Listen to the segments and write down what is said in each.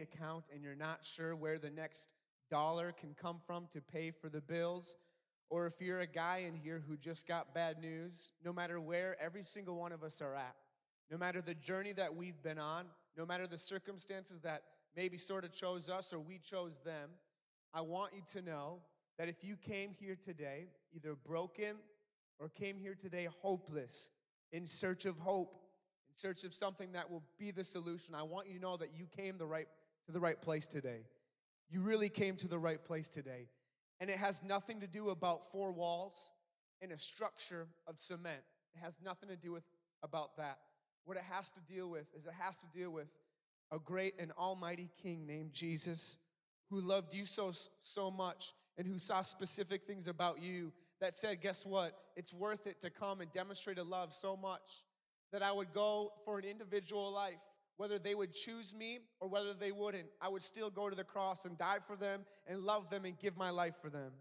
account and you're not sure where the next dollar can come from to pay for the bills, or if you're a guy in here who just got bad news, no matter where every single one of us are at, no matter the journey that we've been on, no matter the circumstances that maybe sort of chose us or we chose them, I want you to know that if you came here today, either broken or came here today hopeless, in search of hope, in search of something that will be the solution, I want you to know that you came the right, to the right place today. You really came to the right place today. And it has nothing to do about four walls and a structure of cement. It has nothing to do with about that. What it has to deal with is it has to deal with a great and almighty king named Jesus who loved you so so much and who saw specific things about you that said, guess what? It's worth it to come and demonstrate a love so much that I would go for an individual life, whether they would choose me or whether they wouldn't. I would still go to the cross and die for them and love them and give my life for them.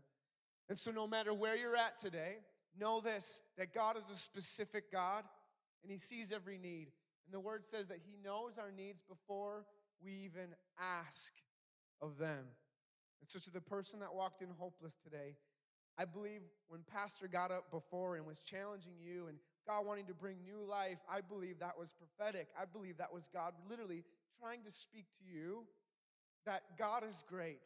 And so, no matter where you're at today, know this that God is a specific God and He sees every need. And the word says that He knows our needs before we even ask of them. And so, to the person that walked in hopeless today, I believe when Pastor got up before and was challenging you and God wanting to bring new life, I believe that was prophetic. I believe that was God literally trying to speak to you that God is great,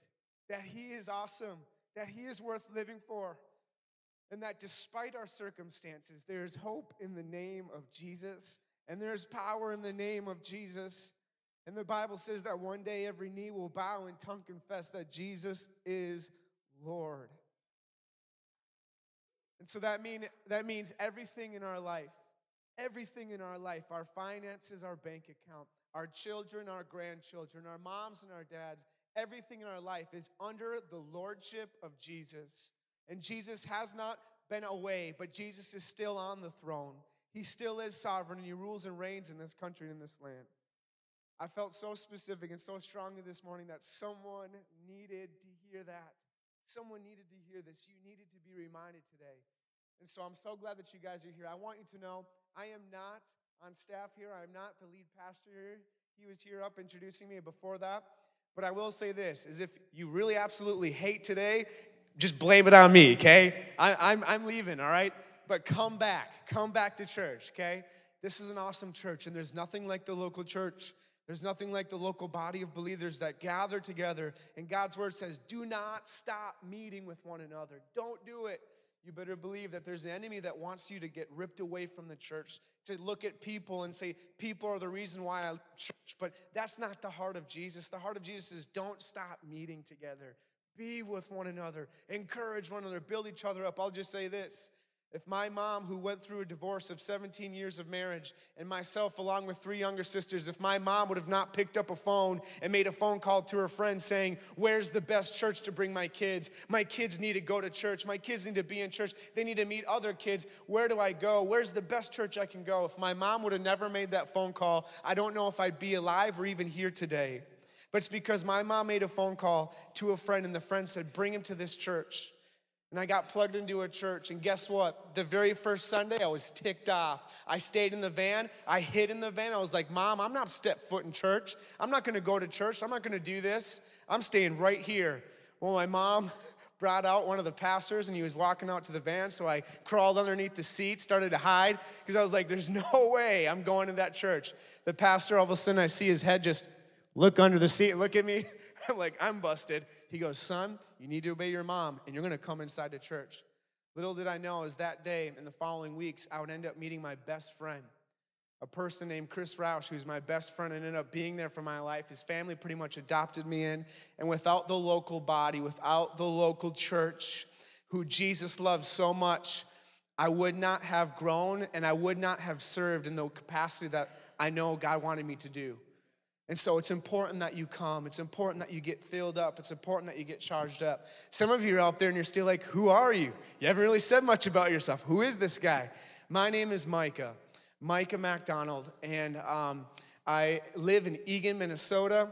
that He is awesome, that He is worth living for, and that despite our circumstances, there is hope in the name of Jesus, and there's power in the name of Jesus. And the Bible says that one day every knee will bow and tongue confess that Jesus is Lord. And so that mean that means everything in our life, everything in our life, our finances, our bank account, our children, our grandchildren, our moms and our dads, everything in our life is under the lordship of Jesus. And Jesus has not been away, but Jesus is still on the throne. He still is sovereign and he rules and reigns in this country and in this land. I felt so specific and so strongly this morning that someone needed to hear that. Someone needed to hear this. You needed to be reminded today. And so I'm so glad that you guys are here. I want you to know I am not on staff here. I'm not the lead pastor here. He was here up introducing me before that. But I will say this is if you really absolutely hate today, just blame it on me, okay? I, I'm, I'm leaving, all right? But come back. Come back to church, okay? This is an awesome church, and there's nothing like the local church. There's nothing like the local body of believers that gather together. And God's word says, do not stop meeting with one another. Don't do it. You better believe that there's an enemy that wants you to get ripped away from the church, to look at people and say, people are the reason why I church. But that's not the heart of Jesus. The heart of Jesus is don't stop meeting together. Be with one another, encourage one another, build each other up. I'll just say this if my mom, who went through a divorce of 17 years of marriage, and myself, along with three younger sisters, if my mom would have not picked up a phone and made a phone call to her friend saying, Where's the best church to bring my kids? My kids need to go to church. My kids need to be in church. They need to meet other kids. Where do I go? Where's the best church I can go? If my mom would have never made that phone call, I don't know if I'd be alive or even here today. But it's because my mom made a phone call to a friend, and the friend said, Bring him to this church. And I got plugged into a church, and guess what? The very first Sunday, I was ticked off. I stayed in the van. I hid in the van. I was like, Mom, I'm not step foot in church. I'm not gonna go to church. I'm not gonna do this. I'm staying right here. Well, my mom brought out one of the pastors, and he was walking out to the van, so I crawled underneath the seat, started to hide, because I was like, There's no way I'm going to that church. The pastor, all of a sudden, I see his head just look under the seat look at me. I'm like, I'm busted. He goes, Son, you need to obey your mom, and you're gonna come inside the church. Little did I know, is that day and the following weeks, I would end up meeting my best friend, a person named Chris Roush, who's my best friend and ended up being there for my life. His family pretty much adopted me in. And without the local body, without the local church, who Jesus loves so much, I would not have grown and I would not have served in the capacity that I know God wanted me to do. And so it's important that you come. It's important that you get filled up. It's important that you get charged up. Some of you are out there and you're still like, Who are you? You haven't really said much about yourself. Who is this guy? My name is Micah. Micah MacDonald, and um, I live in Eagan, Minnesota.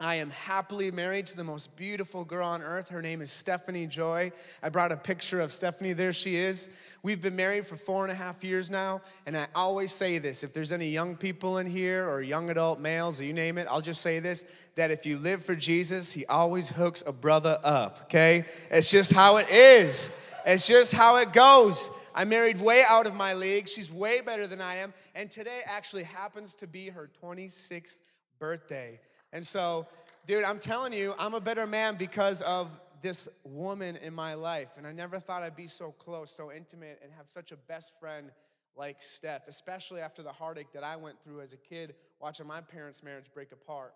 I am happily married to the most beautiful girl on earth. Her name is Stephanie Joy. I brought a picture of Stephanie. There she is. We've been married for four and a half years now. And I always say this if there's any young people in here or young adult males or you name it, I'll just say this that if you live for Jesus, he always hooks a brother up, okay? It's just how it is. It's just how it goes. I married way out of my league. She's way better than I am. And today actually happens to be her 26th birthday. And so, dude, I'm telling you, I'm a better man because of this woman in my life. And I never thought I'd be so close, so intimate, and have such a best friend like Steph, especially after the heartache that I went through as a kid watching my parents' marriage break apart.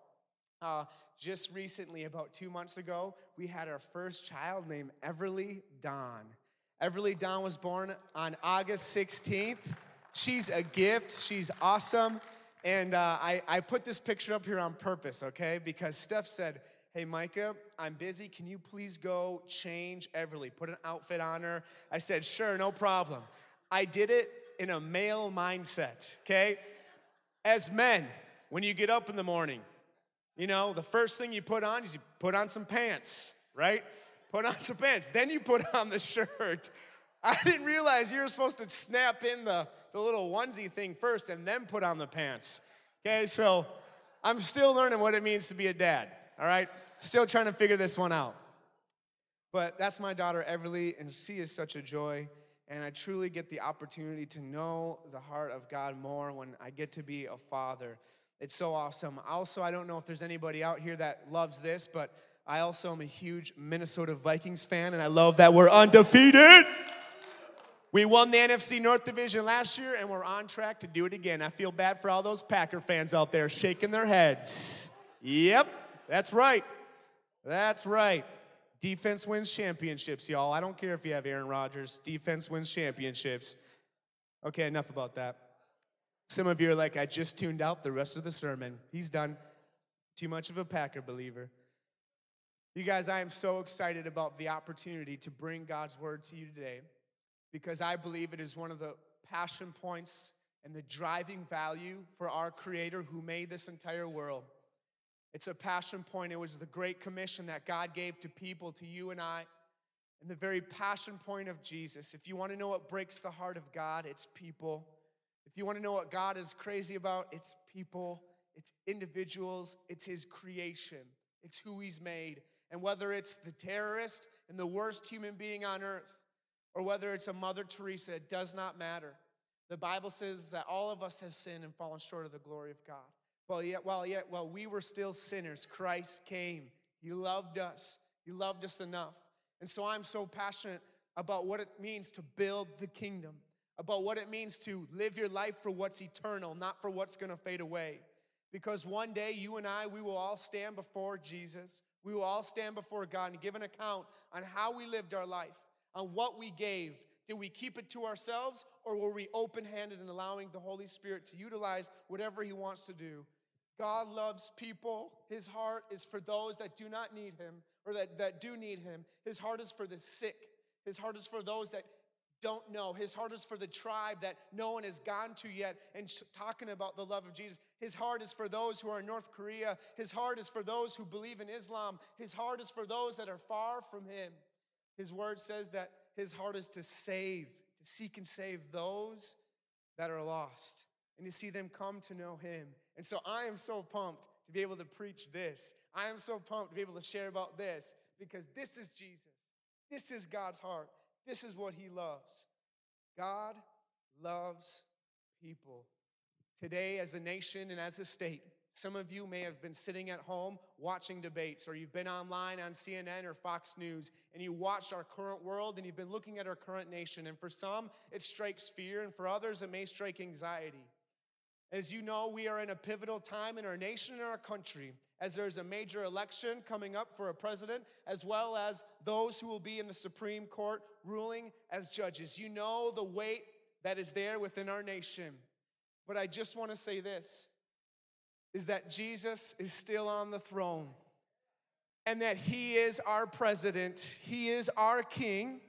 Uh, just recently, about two months ago, we had our first child named Everly Dawn. Everly Dawn was born on August 16th. She's a gift, she's awesome. And uh, I, I put this picture up here on purpose, okay? Because Steph said, Hey, Micah, I'm busy. Can you please go change Everly? Put an outfit on her. I said, Sure, no problem. I did it in a male mindset, okay? As men, when you get up in the morning, you know, the first thing you put on is you put on some pants, right? Put on some pants. Then you put on the shirt. I didn't realize you were supposed to snap in the, the little onesie thing first and then put on the pants. Okay, so I'm still learning what it means to be a dad, all right? Still trying to figure this one out. But that's my daughter, Everly, and she is such a joy. And I truly get the opportunity to know the heart of God more when I get to be a father. It's so awesome. Also, I don't know if there's anybody out here that loves this, but I also am a huge Minnesota Vikings fan, and I love that we're undefeated. We won the NFC North Division last year, and we're on track to do it again. I feel bad for all those Packer fans out there shaking their heads. Yep, that's right. That's right. Defense wins championships, y'all. I don't care if you have Aaron Rodgers. Defense wins championships. Okay, enough about that. Some of you are like, I just tuned out the rest of the sermon. He's done. Too much of a Packer believer. You guys, I am so excited about the opportunity to bring God's word to you today because I believe it is one of the passion points and the driving value for our Creator who made this entire world. It's a passion point. It was the great commission that God gave to people, to you and I, and the very passion point of Jesus. If you want to know what breaks the heart of God, it's people. If you want to know what God is crazy about, it's people, it's individuals, it's His creation, it's who He's made. And whether it's the terrorist and the worst human being on earth, or whether it's a Mother Teresa, it does not matter. The Bible says that all of us have sinned and fallen short of the glory of God. Well, yet, while yet, while we were still sinners, Christ came. He loved us. He loved us enough. And so I'm so passionate about what it means to build the kingdom, about what it means to live your life for what's eternal, not for what's gonna fade away. Because one day you and I, we will all stand before Jesus. We will all stand before God and give an account on how we lived our life on what we gave. Did we keep it to ourselves or were we open handed and allowing the Holy Spirit to utilize whatever He wants to do? God loves people. His heart is for those that do not need Him or that, that do need Him. His heart is for the sick. His heart is for those that don't know. His heart is for the tribe that no one has gone to yet and talking about the love of Jesus. His heart is for those who are in North Korea. His heart is for those who believe in Islam. His heart is for those that are far from Him. His word says that his heart is to save, to seek and save those that are lost, and to see them come to know him. And so I am so pumped to be able to preach this. I am so pumped to be able to share about this because this is Jesus. This is God's heart. This is what he loves. God loves people. Today, as a nation and as a state, some of you may have been sitting at home watching debates, or you've been online on CNN or Fox News, and you watched our current world and you've been looking at our current nation. And for some, it strikes fear, and for others, it may strike anxiety. As you know, we are in a pivotal time in our nation and our country as there's a major election coming up for a president, as well as those who will be in the Supreme Court ruling as judges. You know the weight that is there within our nation. But I just want to say this is that Jesus is still on the throne and that he is our president, he is our king,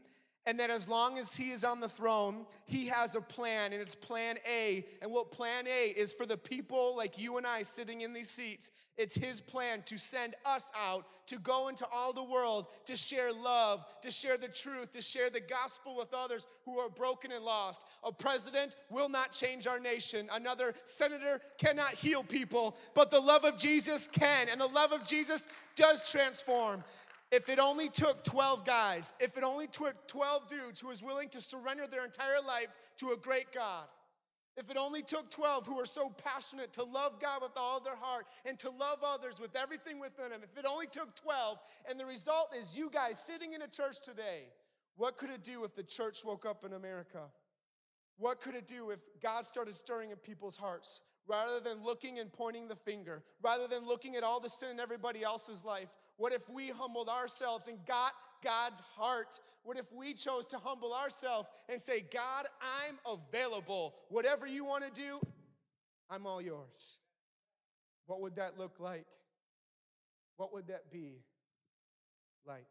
And that as long as he is on the throne, he has a plan, and it's plan A. And what plan A is for the people like you and I sitting in these seats, it's his plan to send us out, to go into all the world, to share love, to share the truth, to share the gospel with others who are broken and lost. A president will not change our nation, another senator cannot heal people, but the love of Jesus can, and the love of Jesus does transform. If it only took 12 guys, if it only took 12 dudes who was willing to surrender their entire life to a great God, if it only took 12 who are so passionate to love God with all their heart and to love others with everything within them, if it only took 12, and the result is you guys sitting in a church today, what could it do if the church woke up in America? What could it do if God started stirring in people's hearts? Rather than looking and pointing the finger, rather than looking at all the sin in everybody else's life, what if we humbled ourselves and got God's heart? What if we chose to humble ourselves and say, God, I'm available. Whatever you want to do, I'm all yours. What would that look like? What would that be like?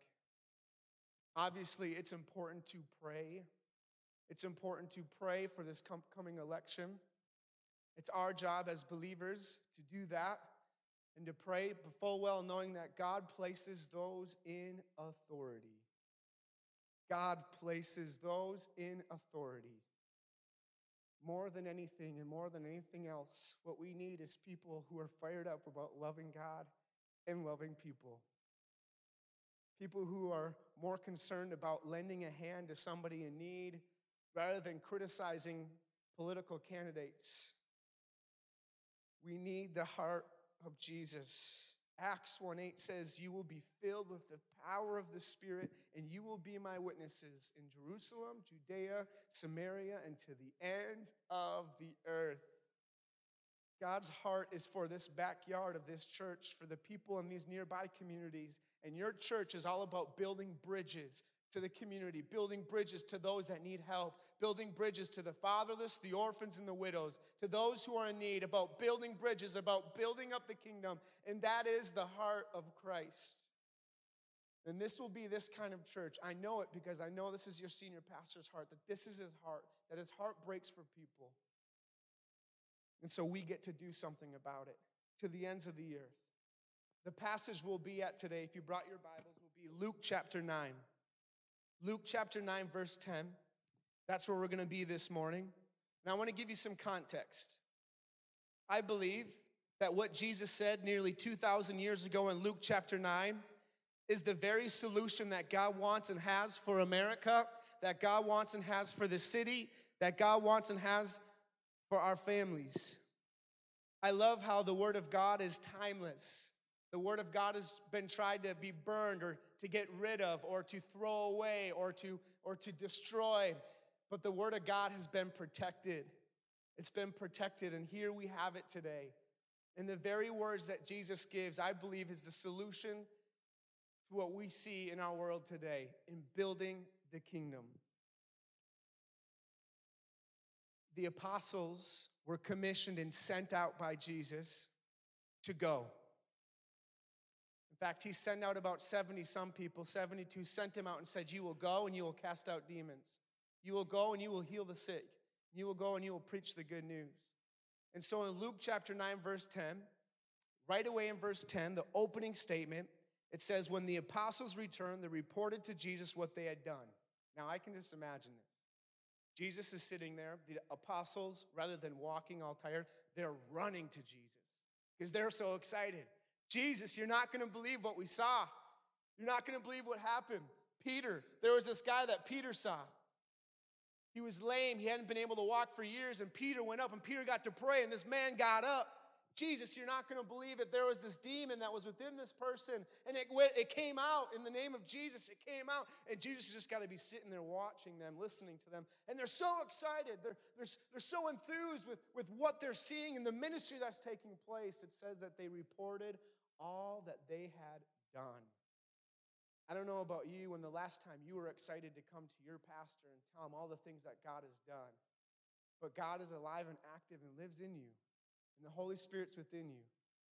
Obviously, it's important to pray. It's important to pray for this coming election. It's our job as believers to do that and to pray full well knowing that God places those in authority. God places those in authority. More than anything and more than anything else, what we need is people who are fired up about loving God and loving people. People who are more concerned about lending a hand to somebody in need rather than criticizing political candidates. We need the heart of Jesus. Acts 1 8 says, You will be filled with the power of the Spirit, and you will be my witnesses in Jerusalem, Judea, Samaria, and to the end of the earth. God's heart is for this backyard of this church, for the people in these nearby communities. And your church is all about building bridges to the community, building bridges to those that need help, building bridges to the fatherless, the orphans, and the widows, to those who are in need, about building bridges, about building up the kingdom. And that is the heart of Christ. And this will be this kind of church. I know it because I know this is your senior pastor's heart, that this is his heart, that his heart breaks for people. And so we get to do something about it to the ends of the earth. The passage we'll be at today, if you brought your Bibles, will be Luke chapter 9. Luke chapter 9, verse 10. That's where we're going to be this morning. And I want to give you some context. I believe that what Jesus said nearly 2,000 years ago in Luke chapter 9 is the very solution that God wants and has for America, that God wants and has for the city, that God wants and has for our families. I love how the Word of God is timeless. The Word of God has been tried to be burned or to get rid of or to throw away or to, or to destroy, but the Word of God has been protected. It's been protected, and here we have it today. And the very words that Jesus gives, I believe, is the solution to what we see in our world today in building the kingdom. The apostles were commissioned and sent out by Jesus to go fact, he sent out about 70 some people, 72 sent him out and said, You will go and you will cast out demons. You will go and you will heal the sick. You will go and you will preach the good news. And so in Luke chapter 9, verse 10, right away in verse 10, the opening statement, it says, When the apostles returned, they reported to Jesus what they had done. Now I can just imagine this. Jesus is sitting there. The apostles, rather than walking all tired, they're running to Jesus because they're so excited. Jesus, you're not going to believe what we saw. You're not going to believe what happened. Peter, there was this guy that Peter saw. He was lame. He hadn't been able to walk for years. And Peter went up and Peter got to pray. And this man got up Jesus, you're not going to believe it. There was this demon that was within this person, and it, went, it came out in the name of Jesus. It came out, and Jesus just got to be sitting there watching them, listening to them. And they're so excited. They're, they're, they're so enthused with, with what they're seeing and the ministry that's taking place. It says that they reported all that they had done. I don't know about you when the last time you were excited to come to your pastor and tell him all the things that God has done. But God is alive and active and lives in you and the Holy Spirit's within you.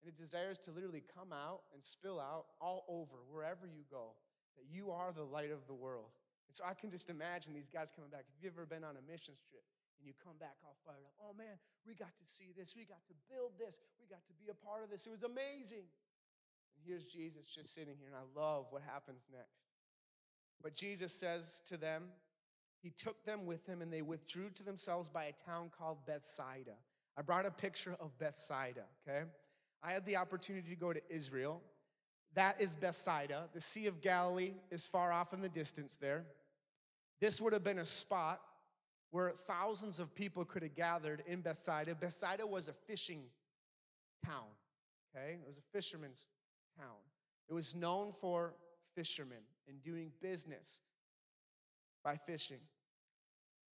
And it desires to literally come out and spill out all over, wherever you go, that you are the light of the world. And so I can just imagine these guys coming back. If you've ever been on a missions trip and you come back all fired up, oh man, we got to see this, we got to build this, we got to be a part of this. It was amazing. Here's Jesus just sitting here, and I love what happens next. But Jesus says to them, He took them with him, and they withdrew to themselves by a town called Bethsaida. I brought a picture of Bethsaida, okay? I had the opportunity to go to Israel. That is Bethsaida. The Sea of Galilee is far off in the distance there. This would have been a spot where thousands of people could have gathered in Bethsaida. Bethsaida was a fishing town, okay? It was a fisherman's town. It was known for fishermen and doing business by fishing.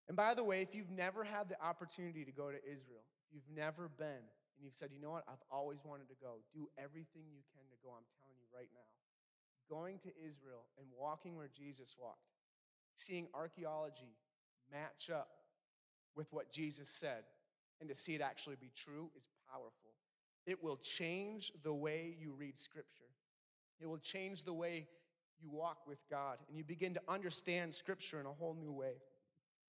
And by the way, if you've never had the opportunity to go to Israel, if you've never been, and you've said, you know what, I've always wanted to go, do everything you can to go. I'm telling you right now. Going to Israel and walking where Jesus walked, seeing archaeology match up with what Jesus said, and to see it actually be true is powerful. It will change the way you read Scripture, it will change the way you walk with God, and you begin to understand Scripture in a whole new way.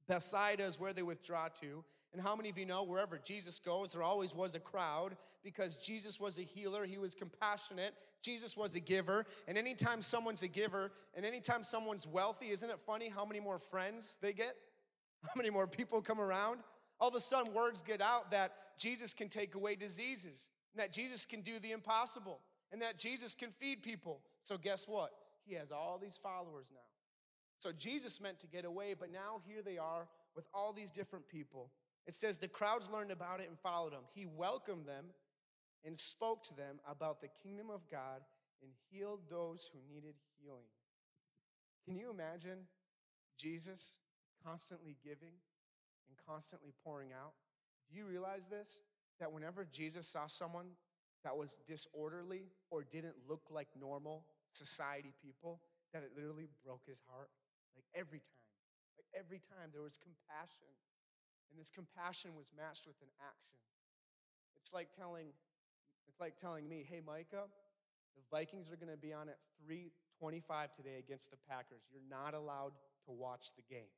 Bethsaida is where they withdraw to. And how many of you know wherever Jesus goes, there always was a crowd because Jesus was a healer, he was compassionate, Jesus was a giver. And anytime someone's a giver and anytime someone's wealthy, isn't it funny how many more friends they get? How many more people come around? All of a sudden, words get out that Jesus can take away diseases, and that Jesus can do the impossible, and that Jesus can feed people. So, guess what? He has all these followers now. So Jesus meant to get away, but now here they are with all these different people. It says the crowds learned about it and followed him. He welcomed them and spoke to them about the kingdom of God and healed those who needed healing. Can you imagine Jesus constantly giving and constantly pouring out? Do you realize this? That whenever Jesus saw someone that was disorderly or didn't look like normal society people, that it literally broke his heart? Like every time. Like every time there was compassion. And this compassion was matched with an action. It's like telling, it's like telling me, hey Micah, the Vikings are gonna be on at 325 today against the Packers. You're not allowed to watch the game.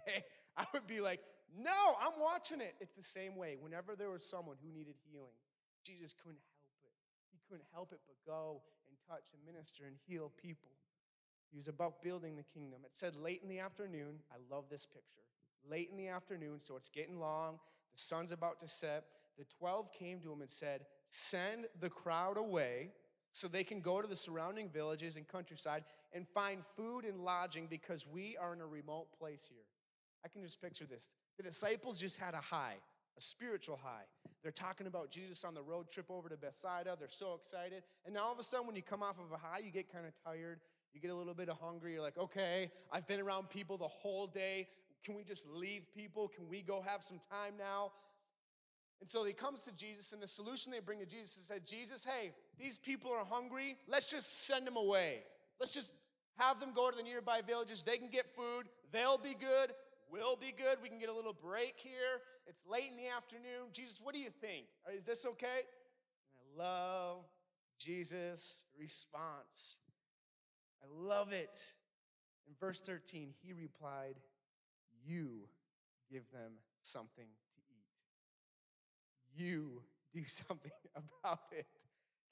Okay? I would be like, no, I'm watching it. It's the same way. Whenever there was someone who needed healing, Jesus couldn't help it. He couldn't help it but go and touch and minister and heal people. He was about building the kingdom. It said late in the afternoon. I love this picture. Late in the afternoon, so it's getting long. The sun's about to set. The 12 came to him and said, Send the crowd away so they can go to the surrounding villages and countryside and find food and lodging because we are in a remote place here. I can just picture this. The disciples just had a high, a spiritual high. They're talking about Jesus on the road trip over to Bethsaida. They're so excited. And now all of a sudden, when you come off of a high, you get kind of tired. You get a little bit of hungry. You're like, okay, I've been around people the whole day. Can we just leave people? Can we go have some time now? And so he comes to Jesus, and the solution they bring to Jesus is said, Jesus, hey, these people are hungry. Let's just send them away. Let's just have them go to the nearby villages. They can get food. They'll be good. We'll be good. We can get a little break here. It's late in the afternoon. Jesus, what do you think? Is this okay? And I love Jesus' response. I love it. In verse 13, he replied, You give them something to eat. You do something about it.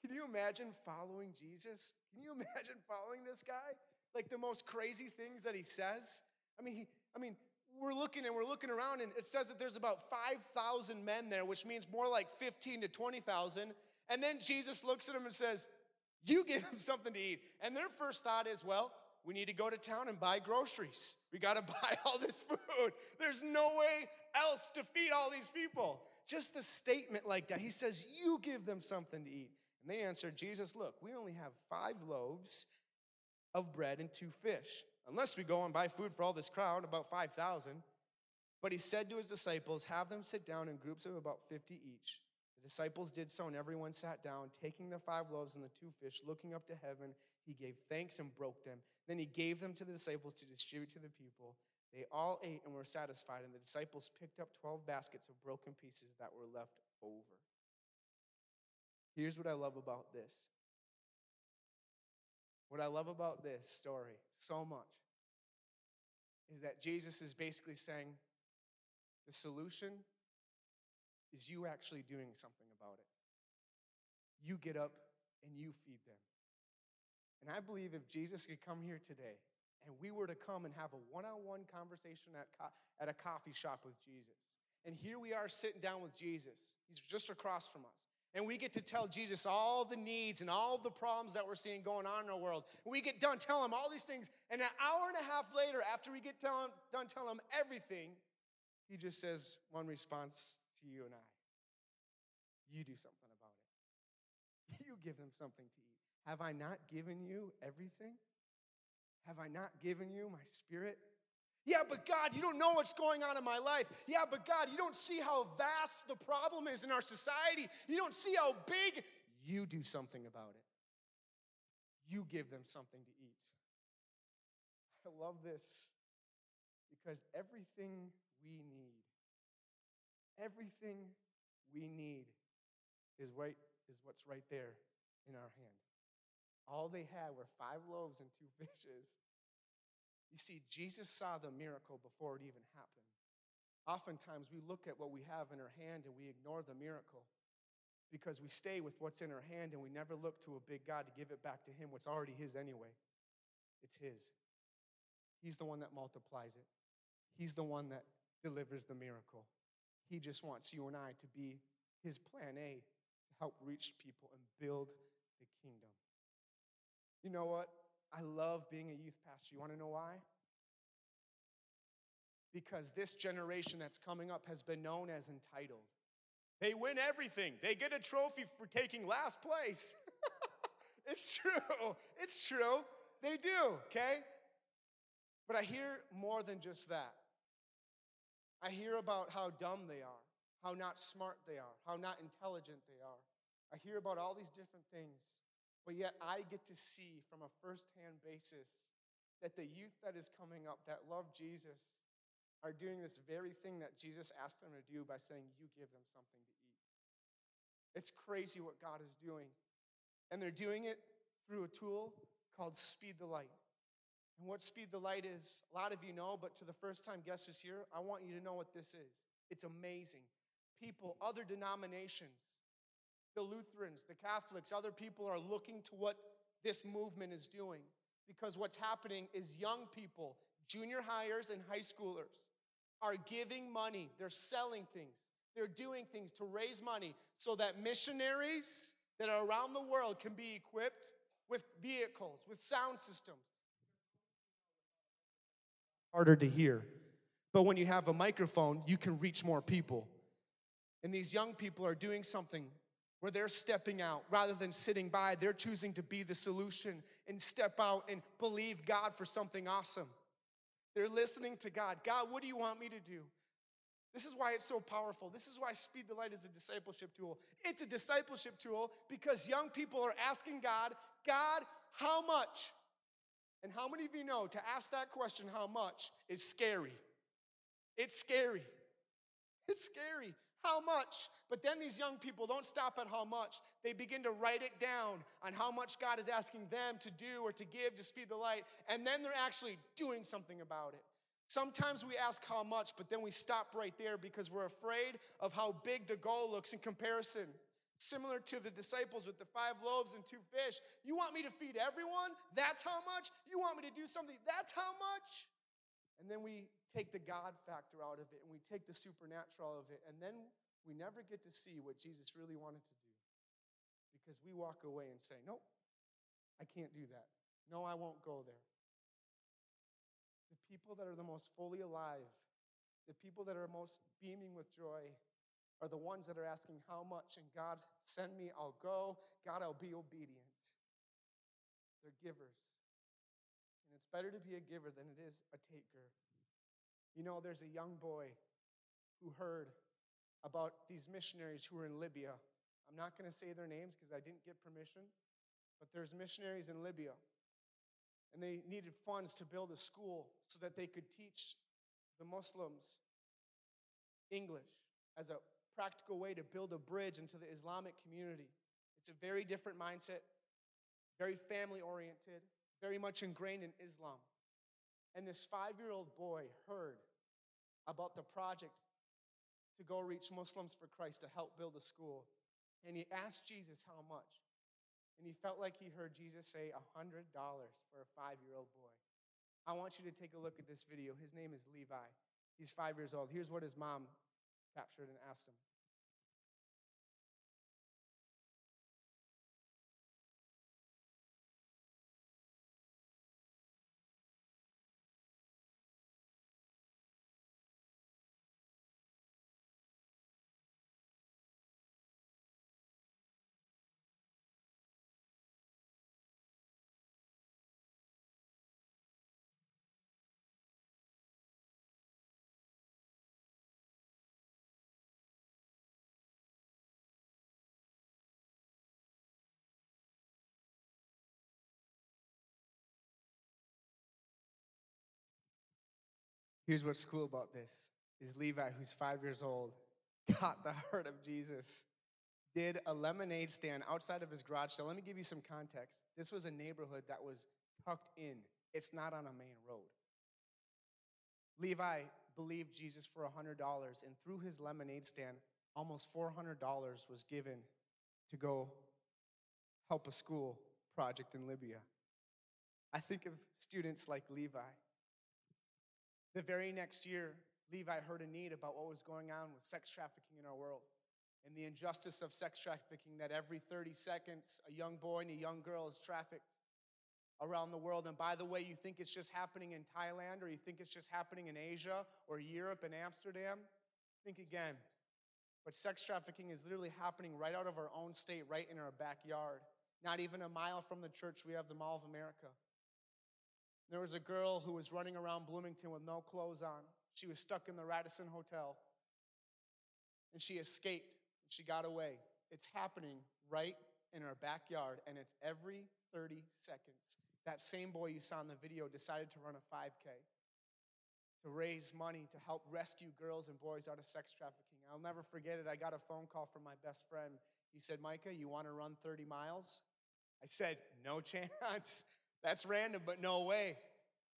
Can you imagine following Jesus? Can you imagine following this guy? Like the most crazy things that he says? I mean, he, I mean, we're looking and we're looking around, and it says that there's about 5,000 men there, which means more like 15 to 20,000. And then Jesus looks at them and says, you give them something to eat. And their first thought is, well, we need to go to town and buy groceries. We got to buy all this food. There's no way else to feed all these people. Just the statement like that. He says, You give them something to eat. And they answered, Jesus, look, we only have five loaves of bread and two fish, unless we go and buy food for all this crowd, about 5,000. But he said to his disciples, Have them sit down in groups of about 50 each. The disciples did so, and everyone sat down, taking the five loaves and the two fish, looking up to heaven. He gave thanks and broke them. Then he gave them to the disciples to distribute to the people. They all ate and were satisfied, and the disciples picked up 12 baskets of broken pieces that were left over. Here's what I love about this. What I love about this story so much is that Jesus is basically saying the solution is you actually doing something about it. You get up and you feed them. And I believe if Jesus could come here today and we were to come and have a one on one conversation at, co- at a coffee shop with Jesus, and here we are sitting down with Jesus, he's just across from us. And we get to tell Jesus all the needs and all the problems that we're seeing going on in our world. And we get done telling him all these things. And an hour and a half later, after we get tell done telling him everything, he just says one response to you and I You do something about it. You give them something to eat. Have I not given you everything? Have I not given you my spirit? Yeah, but God, you don't know what's going on in my life. Yeah, but God, you don't see how vast the problem is in our society. You don't see how big. You do something about it. You give them something to eat. I love this because everything we need, everything we need is right is what's right there in our hand. All they had were five loaves and two fishes. You see, Jesus saw the miracle before it even happened. Oftentimes, we look at what we have in our hand and we ignore the miracle because we stay with what's in our hand and we never look to a big God to give it back to Him, what's already His anyway. It's His. He's the one that multiplies it, He's the one that delivers the miracle. He just wants you and I to be His plan A to help reach people and build the kingdom. You know what? I love being a youth pastor. You want to know why? Because this generation that's coming up has been known as entitled. They win everything, they get a trophy for taking last place. it's true. It's true. They do, okay? But I hear more than just that. I hear about how dumb they are, how not smart they are, how not intelligent they are. I hear about all these different things. But yet I get to see from a firsthand basis that the youth that is coming up that love Jesus are doing this very thing that Jesus asked them to do by saying, You give them something to eat. It's crazy what God is doing. And they're doing it through a tool called Speed the Light. And what Speed the Light is, a lot of you know, but to the first time guests is here, I want you to know what this is. It's amazing. People, other denominations, the Lutherans, the Catholics, other people are looking to what this movement is doing because what's happening is young people, junior hires and high schoolers, are giving money. They're selling things. They're doing things to raise money so that missionaries that are around the world can be equipped with vehicles, with sound systems. Harder to hear. But when you have a microphone, you can reach more people. And these young people are doing something where they're stepping out rather than sitting by. They're choosing to be the solution and step out and believe God for something awesome. They're listening to God. God, what do you want me to do? This is why it's so powerful. This is why Speed the Light is a discipleship tool. It's a discipleship tool because young people are asking God, God, how much? And how many of you know to ask that question, how much, is scary? It's scary. It's scary. How much? But then these young people don't stop at how much. They begin to write it down on how much God is asking them to do or to give to speed the light. And then they're actually doing something about it. Sometimes we ask how much, but then we stop right there because we're afraid of how big the goal looks in comparison. Similar to the disciples with the five loaves and two fish. You want me to feed everyone? That's how much? You want me to do something? That's how much? And then we take the God factor out of it and we take the supernatural of it, and then we never get to see what Jesus really wanted to do because we walk away and say, Nope, I can't do that. No, I won't go there. The people that are the most fully alive, the people that are most beaming with joy, are the ones that are asking how much, and God, send me, I'll go. God, I'll be obedient. They're givers. And it's better to be a giver than it is a taker. You know, there's a young boy who heard about these missionaries who were in Libya. I'm not going to say their names because I didn't get permission, but there's missionaries in Libya. And they needed funds to build a school so that they could teach the Muslims English as a practical way to build a bridge into the Islamic community. It's a very different mindset, very family oriented, very much ingrained in Islam. And this five year old boy heard about the project to go reach Muslims for Christ to help build a school. And he asked Jesus how much. And he felt like he heard Jesus say $100 for a five year old boy. I want you to take a look at this video. His name is Levi. He's five years old. Here's what his mom captured and asked him. Here's what's cool about this is Levi, who's five years old, got the heart of Jesus, did a lemonade stand outside of his garage. So let me give you some context. This was a neighborhood that was tucked in. It's not on a main road. Levi believed Jesus for $100, and through his lemonade stand, almost $400 was given to go help a school project in Libya. I think of students like Levi the very next year, Levi heard a need about what was going on with sex trafficking in our world and the injustice of sex trafficking that every 30 seconds a young boy and a young girl is trafficked around the world. And by the way, you think it's just happening in Thailand or you think it's just happening in Asia or Europe and Amsterdam? Think again. But sex trafficking is literally happening right out of our own state, right in our backyard. Not even a mile from the church, we have the Mall of America. There was a girl who was running around Bloomington with no clothes on. She was stuck in the Radisson Hotel. And she escaped. And she got away. It's happening right in our backyard, and it's every 30 seconds. That same boy you saw in the video decided to run a 5K to raise money to help rescue girls and boys out of sex trafficking. I'll never forget it. I got a phone call from my best friend. He said, Micah, you want to run 30 miles? I said, No chance. That's random, but no way.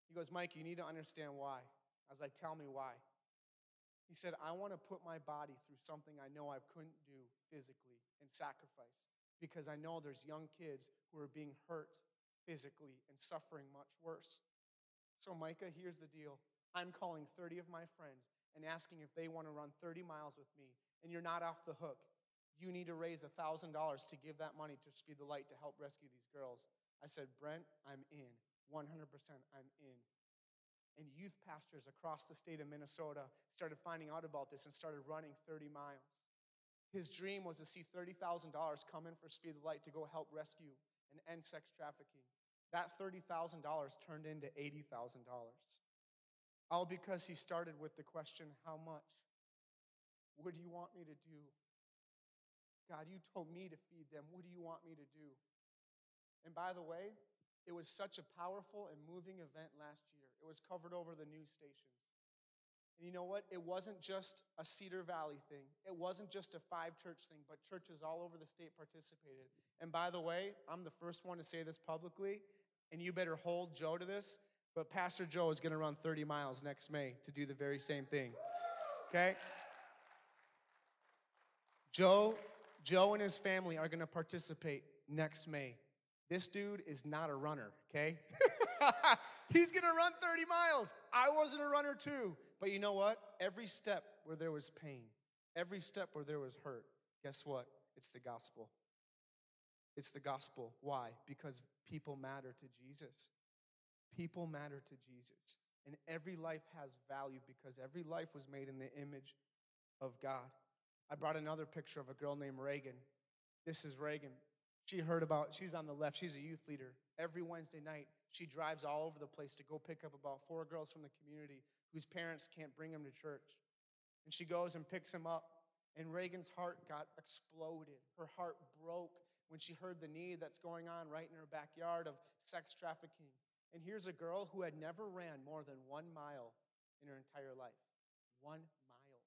He goes, Mike, you need to understand why. I was like, tell me why. He said, I want to put my body through something I know I couldn't do physically and sacrifice because I know there's young kids who are being hurt physically and suffering much worse. So, Micah, here's the deal I'm calling 30 of my friends and asking if they want to run 30 miles with me, and you're not off the hook. You need to raise $1,000 to give that money to Speed the Light to help rescue these girls. I said, Brent, I'm in. 100% I'm in. And youth pastors across the state of Minnesota started finding out about this and started running 30 miles. His dream was to see $30,000 come in for Speed of Light to go help rescue and end sex trafficking. That $30,000 turned into $80,000. All because he started with the question, How much? What do you want me to do? God, you told me to feed them. What do you want me to do? And by the way, it was such a powerful and moving event last year. It was covered over the news stations. And you know what? It wasn't just a Cedar Valley thing, it wasn't just a five church thing, but churches all over the state participated. And by the way, I'm the first one to say this publicly, and you better hold Joe to this, but Pastor Joe is going to run 30 miles next May to do the very same thing. Okay? Joe, Joe and his family are going to participate next May. This dude is not a runner, okay? He's gonna run 30 miles. I wasn't a runner too. But you know what? Every step where there was pain, every step where there was hurt, guess what? It's the gospel. It's the gospel. Why? Because people matter to Jesus. People matter to Jesus. And every life has value because every life was made in the image of God. I brought another picture of a girl named Reagan. This is Reagan. She heard about, she's on the left, she's a youth leader. Every Wednesday night, she drives all over the place to go pick up about four girls from the community whose parents can't bring them to church. And she goes and picks them up. And Reagan's heart got exploded. Her heart broke when she heard the need that's going on right in her backyard of sex trafficking. And here's a girl who had never ran more than one mile in her entire life. One mile.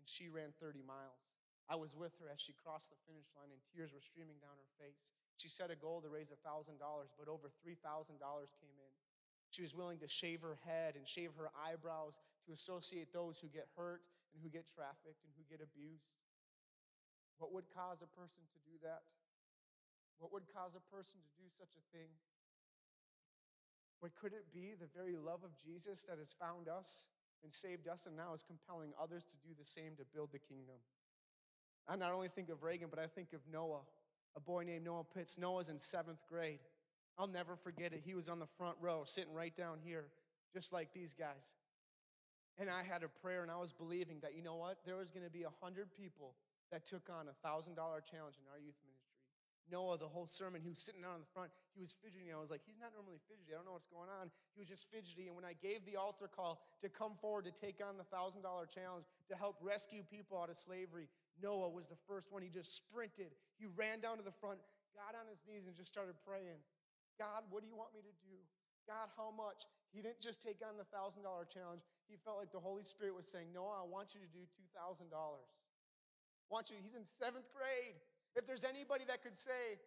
And she ran 30 miles. I was with her as she crossed the finish line, and tears were streaming down her face. She set a goal to raise $1,000, but over $3,000 came in. She was willing to shave her head and shave her eyebrows to associate those who get hurt and who get trafficked and who get abused. What would cause a person to do that? What would cause a person to do such a thing? But could it be the very love of Jesus that has found us and saved us and now is compelling others to do the same to build the kingdom? I not only think of Reagan, but I think of Noah, a boy named Noah Pitts. Noah's in seventh grade. I'll never forget it. He was on the front row, sitting right down here, just like these guys. And I had a prayer and I was believing that, you know what? There was going to be a hundred people that took on a thousand dollar challenge in our youth ministry. Noah, the whole sermon, he was sitting down in the front. He was fidgeting. I was like, he's not normally fidgety. I don't know what's going on. He was just fidgety. And when I gave the altar call to come forward to take on the thousand dollar challenge to help rescue people out of slavery, Noah was the first one. He just sprinted. He ran down to the front, got on his knees, and just started praying. God, what do you want me to do? God, how much? He didn't just take on the thousand dollar challenge. He felt like the Holy Spirit was saying, Noah, I want you to do two thousand dollars. Want you? He's in seventh grade. If there's anybody that could say,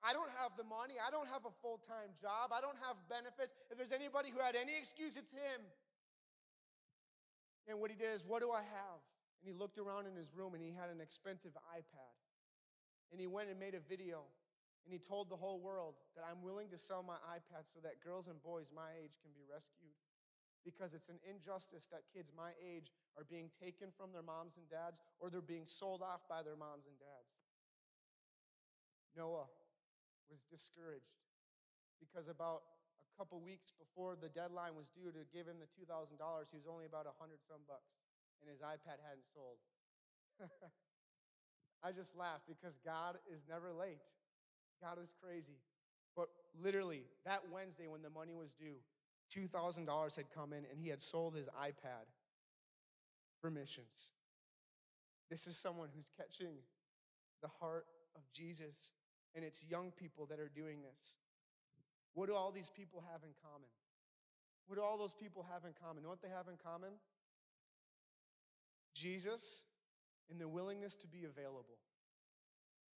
I don't have the money, I don't have a full time job, I don't have benefits, if there's anybody who had any excuse, it's him. And what he did is, What do I have? And he looked around in his room and he had an expensive iPad. And he went and made a video and he told the whole world that I'm willing to sell my iPad so that girls and boys my age can be rescued. Because it's an injustice that kids my age are being taken from their moms and dads or they're being sold off by their moms and dads. Noah was discouraged because about a couple weeks before the deadline was due to give him the $2,000, he was only about 100 some bucks and his iPad hadn't sold. I just laugh because God is never late. God is crazy. But literally, that Wednesday when the money was due, $2,000 had come in and he had sold his iPad for missions. This is someone who's catching the heart of Jesus, and it's young people that are doing this. What do all these people have in common? What do all those people have in common? You know what they have in common? Jesus and the willingness to be available.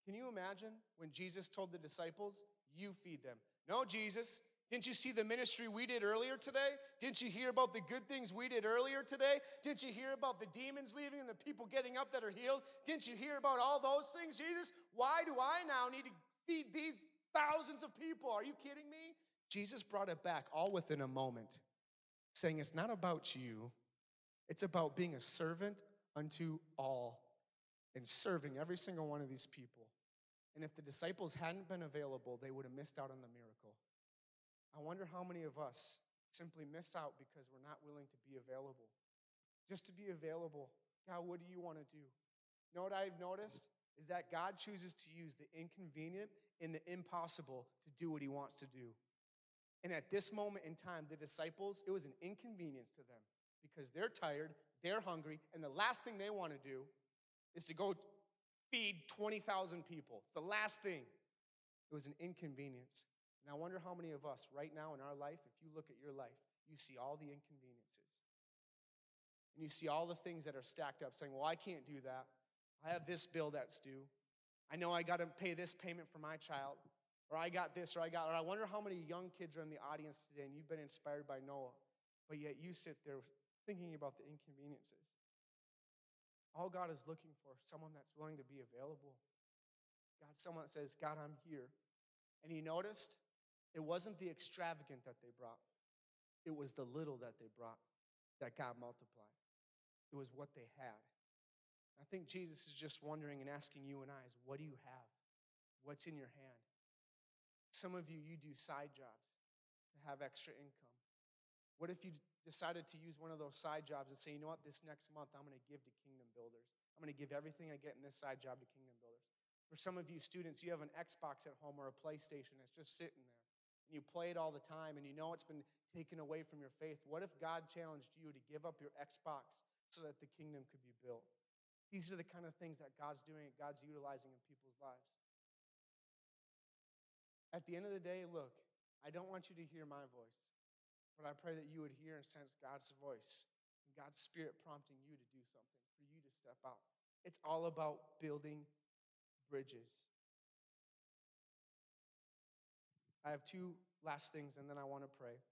Can you imagine when Jesus told the disciples, You feed them? No, Jesus. Didn't you see the ministry we did earlier today? Didn't you hear about the good things we did earlier today? Didn't you hear about the demons leaving and the people getting up that are healed? Didn't you hear about all those things, Jesus? Why do I now need to feed these thousands of people? Are you kidding me? Jesus brought it back all within a moment, saying, It's not about you, it's about being a servant unto all and serving every single one of these people. And if the disciples hadn't been available, they would have missed out on the miracle. I wonder how many of us simply miss out because we're not willing to be available. Just to be available. God, what do you want to do? You know what I've noticed? Is that God chooses to use the inconvenient and the impossible to do what he wants to do. And at this moment in time, the disciples, it was an inconvenience to them because they're tired, they're hungry, and the last thing they want to do is to go feed 20,000 people. It's the last thing. It was an inconvenience. And I wonder how many of us right now in our life, if you look at your life, you see all the inconveniences. And you see all the things that are stacked up saying, well, I can't do that. I have this bill that's due. I know I got to pay this payment for my child. Or I got this, or I got, or I wonder how many young kids are in the audience today and you've been inspired by Noah, but yet you sit there thinking about the inconveniences. All God is looking for someone that's willing to be available. God, someone that says, God, I'm here. And he noticed it wasn't the extravagant that they brought, it was the little that they brought that God multiplied. It was what they had. I think Jesus is just wondering and asking you and I is what do you have? What's in your hand? Some of you, you do side jobs to have extra income. What if you decided to use one of those side jobs and say, you know what, this next month I'm going to give to Kingdom Builders. I'm going to give everything I get in this side job to Kingdom Builders. For some of you students, you have an Xbox at home or a PlayStation that's just sitting there. And you play it all the time and you know it's been taken away from your faith. What if God challenged you to give up your Xbox so that the kingdom could be built? These are the kind of things that God's doing God's utilizing in people's lives. At the end of the day, look, I don't want you to hear my voice. But I pray that you would hear and sense God's voice and God's Spirit prompting you to do something, for you to step out. It's all about building bridges. I have two last things, and then I want to pray.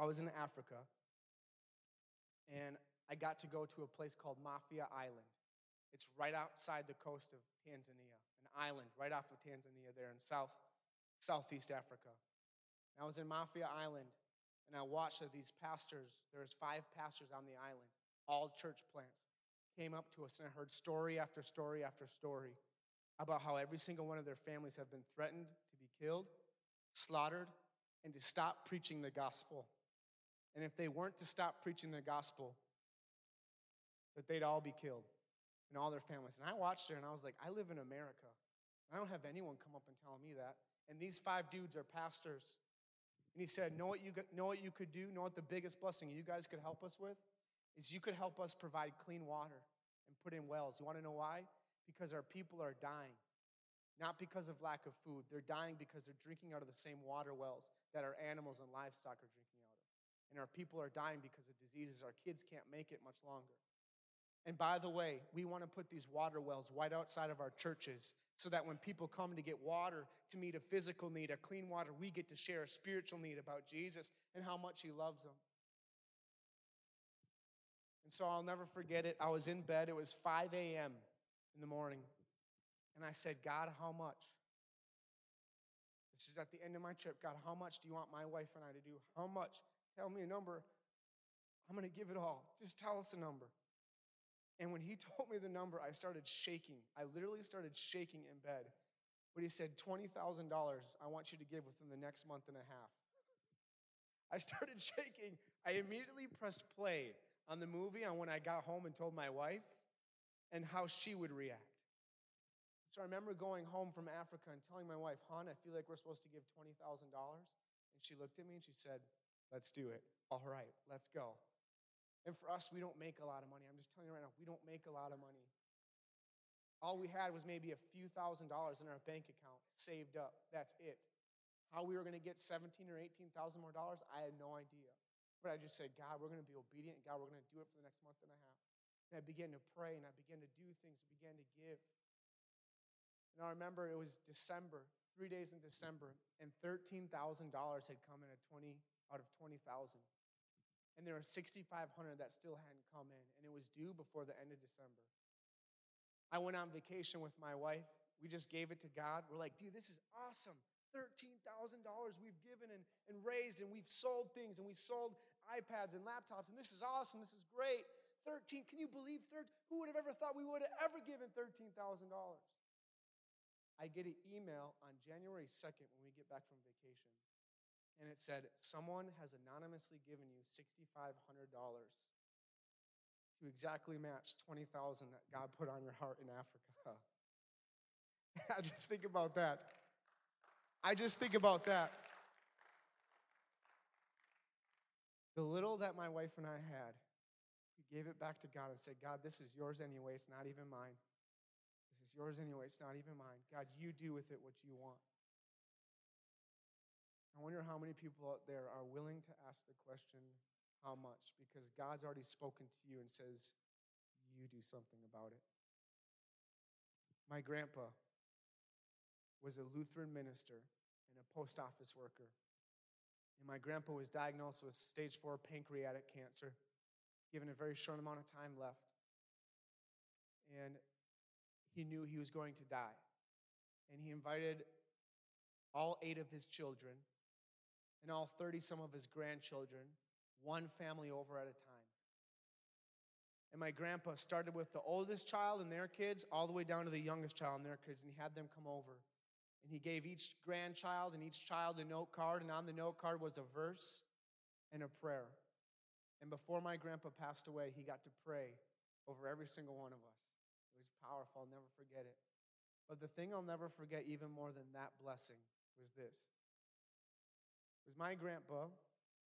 I was in Africa, and I got to go to a place called Mafia Island. It's right outside the coast of Tanzania, an island right off of Tanzania there in South, Southeast Africa. And I was in Mafia Island, and I watched as these pastors, there was five pastors on the island, all church plants, came up to us, and I heard story after story after story about how every single one of their families have been threatened to be killed, slaughtered, and to stop preaching the gospel. And if they weren't to stop preaching the gospel, that they'd all be killed and all their families. And I watched her and I was like, I live in America. I don't have anyone come up and tell me that. And these five dudes are pastors. And he said, know what, you, know what you could do? Know what the biggest blessing you guys could help us with? Is you could help us provide clean water and put in wells. You want to know why? Because our people are dying. Not because of lack of food. They're dying because they're drinking out of the same water wells that our animals and livestock are drinking out of. And our people are dying because of diseases. Our kids can't make it much longer. And by the way, we want to put these water wells right outside of our churches so that when people come to get water to meet a physical need, a clean water, we get to share a spiritual need about Jesus and how much He loves them. And so I'll never forget it. I was in bed, it was 5 a.m. in the morning. And I said, God, how much? This is at the end of my trip. God, how much do you want my wife and I to do? How much? Tell me a number. I'm going to give it all. Just tell us a number. And when he told me the number, I started shaking. I literally started shaking in bed. But he said, $20,000 I want you to give within the next month and a half. I started shaking. I immediately pressed play on the movie on when I got home and told my wife and how she would react. So I remember going home from Africa and telling my wife, Hon, I feel like we're supposed to give $20,000. And she looked at me and she said, Let's do it. All right, let's go. And for us, we don't make a lot of money. I'm just telling you right now, we don't make a lot of money. All we had was maybe a few thousand dollars in our bank account saved up. That's it. How we were going to get 17 or 18,000 more dollars, I had no idea. But I just said, God, we're going to be obedient. God, we're going to do it for the next month and a half. And I began to pray and I began to do things, I began to give. And I remember it was December, three days in December, and $13,000 had come in at 20 out of 20,000. And there were 6,500 that still hadn't come in, and it was due before the end of December. I went on vacation with my wife. We just gave it to God. We're like, dude, this is awesome. $13,000 we've given and, and raised, and we've sold things, and we sold iPads and laptops, and this is awesome. This is great. 13, can you believe 13? Who would have ever thought we would have ever given $13,000? I get an email on January 2nd when we get back from vacation and it said, Someone has anonymously given you $6,500 to exactly match 20,000 that God put on your heart in Africa. I just think about that. I just think about that. The little that my wife and I had, we gave it back to God and said, God, this is yours anyway. It's not even mine. This is yours anyway. It's not even mine. God, you do with it what you want. I wonder how many people out there are willing to ask the question, how much? Because God's already spoken to you and says, you do something about it. My grandpa was a Lutheran minister and a post office worker. And my grandpa was diagnosed with stage four pancreatic cancer, given a very short amount of time left. And he knew he was going to die. And he invited all eight of his children and all 30 some of his grandchildren, one family over at a time. And my grandpa started with the oldest child and their kids, all the way down to the youngest child and their kids, and he had them come over. And he gave each grandchild and each child a note card, and on the note card was a verse and a prayer. And before my grandpa passed away, he got to pray over every single one of us. It was powerful, I'll never forget it. But the thing I'll never forget, even more than that blessing, was this was my grandpa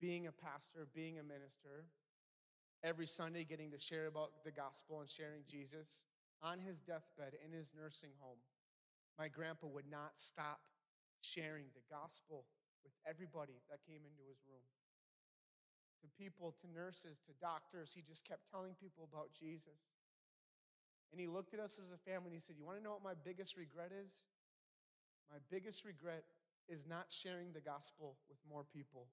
being a pastor, being a minister, every Sunday getting to share about the gospel and sharing Jesus on his deathbed in his nursing home. My grandpa would not stop sharing the gospel with everybody that came into his room. To people, to nurses, to doctors, he just kept telling people about Jesus. And he looked at us as a family and he said, You want to know what my biggest regret is? My biggest regret is not sharing the gospel with more people.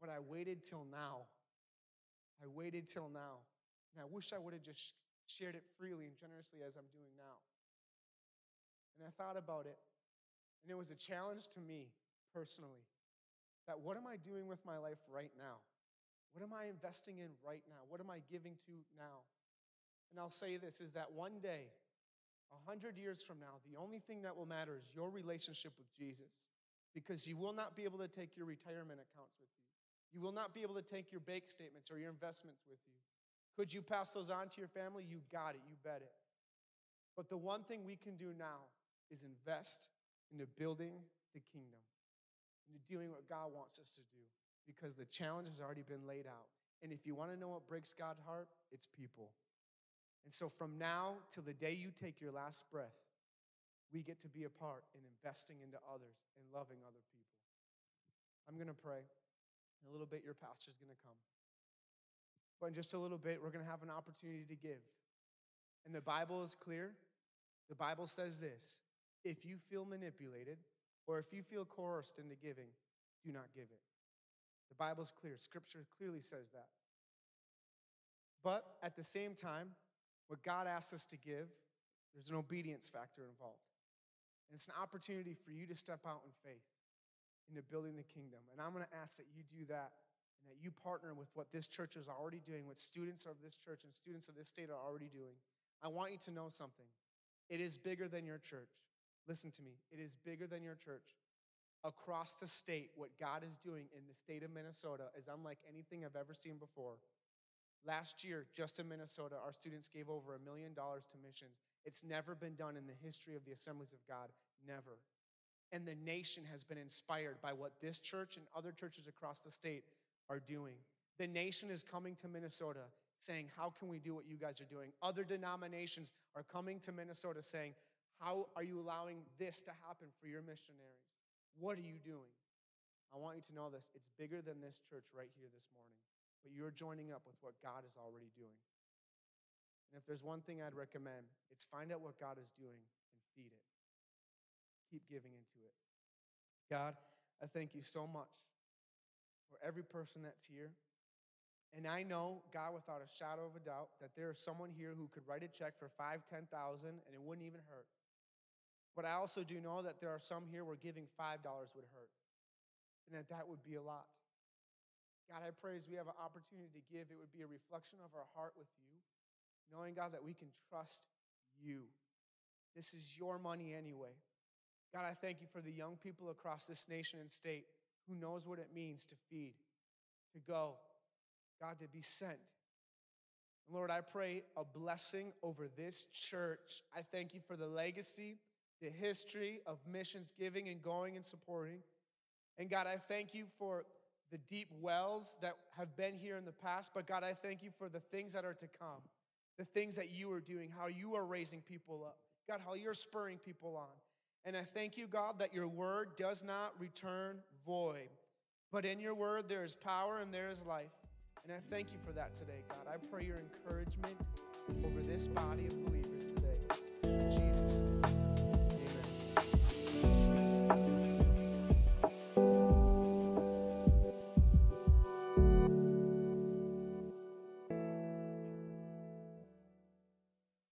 but I waited till now. I waited till now. And I wish I would have just shared it freely and generously as I'm doing now. And I thought about it, and it was a challenge to me personally that what am I doing with my life right now? What am I investing in right now? What am I giving to now? And I'll say this is that one day, a hundred years from now, the only thing that will matter is your relationship with Jesus. Because you will not be able to take your retirement accounts with you. You will not be able to take your bank statements or your investments with you. Could you pass those on to your family? You got it, you bet it. But the one thing we can do now is invest into building the kingdom, into doing what God wants us to do, because the challenge has already been laid out. And if you want to know what breaks God's heart, it's people. And so from now till the day you take your last breath, we get to be a part in investing into others and loving other people. I'm going to pray. In a little bit, your pastor's going to come. But in just a little bit, we're going to have an opportunity to give. And the Bible is clear. The Bible says this if you feel manipulated or if you feel coerced into giving, do not give it. The Bible's clear. Scripture clearly says that. But at the same time, what God asks us to give, there's an obedience factor involved. And it's an opportunity for you to step out in faith into building the kingdom. And I'm going to ask that you do that and that you partner with what this church is already doing, what students of this church and students of this state are already doing. I want you to know something. It is bigger than your church. Listen to me. It is bigger than your church. Across the state, what God is doing in the state of Minnesota is unlike anything I've ever seen before. Last year, just in Minnesota, our students gave over a million dollars to missions. It's never been done in the history of the assemblies of God. Never. And the nation has been inspired by what this church and other churches across the state are doing. The nation is coming to Minnesota saying, How can we do what you guys are doing? Other denominations are coming to Minnesota saying, How are you allowing this to happen for your missionaries? What are you doing? I want you to know this. It's bigger than this church right here this morning, but you're joining up with what God is already doing. And if there's one thing I'd recommend, it's find out what God is doing and feed it. Keep giving into it. God, I thank you so much for every person that's here. And I know, God, without a shadow of a doubt, that there is someone here who could write a check for five, ten thousand, and it wouldn't even hurt. But I also do know that there are some here where giving five dollars would hurt, and that that would be a lot. God, I pray as we have an opportunity to give, it would be a reflection of our heart with you, knowing, God, that we can trust you. This is your money anyway. God, I thank you for the young people across this nation and state who knows what it means to feed, to go, God, to be sent. And Lord, I pray a blessing over this church. I thank you for the legacy, the history of missions giving and going and supporting. And God, I thank you for the deep wells that have been here in the past, but God, I thank you for the things that are to come the things that you are doing, how you are raising people up. God, how you're spurring people on. And I thank you, God, that your word does not return void. But in your word, there is power and there is life. And I thank you for that today, God. I pray your encouragement over this body of believers.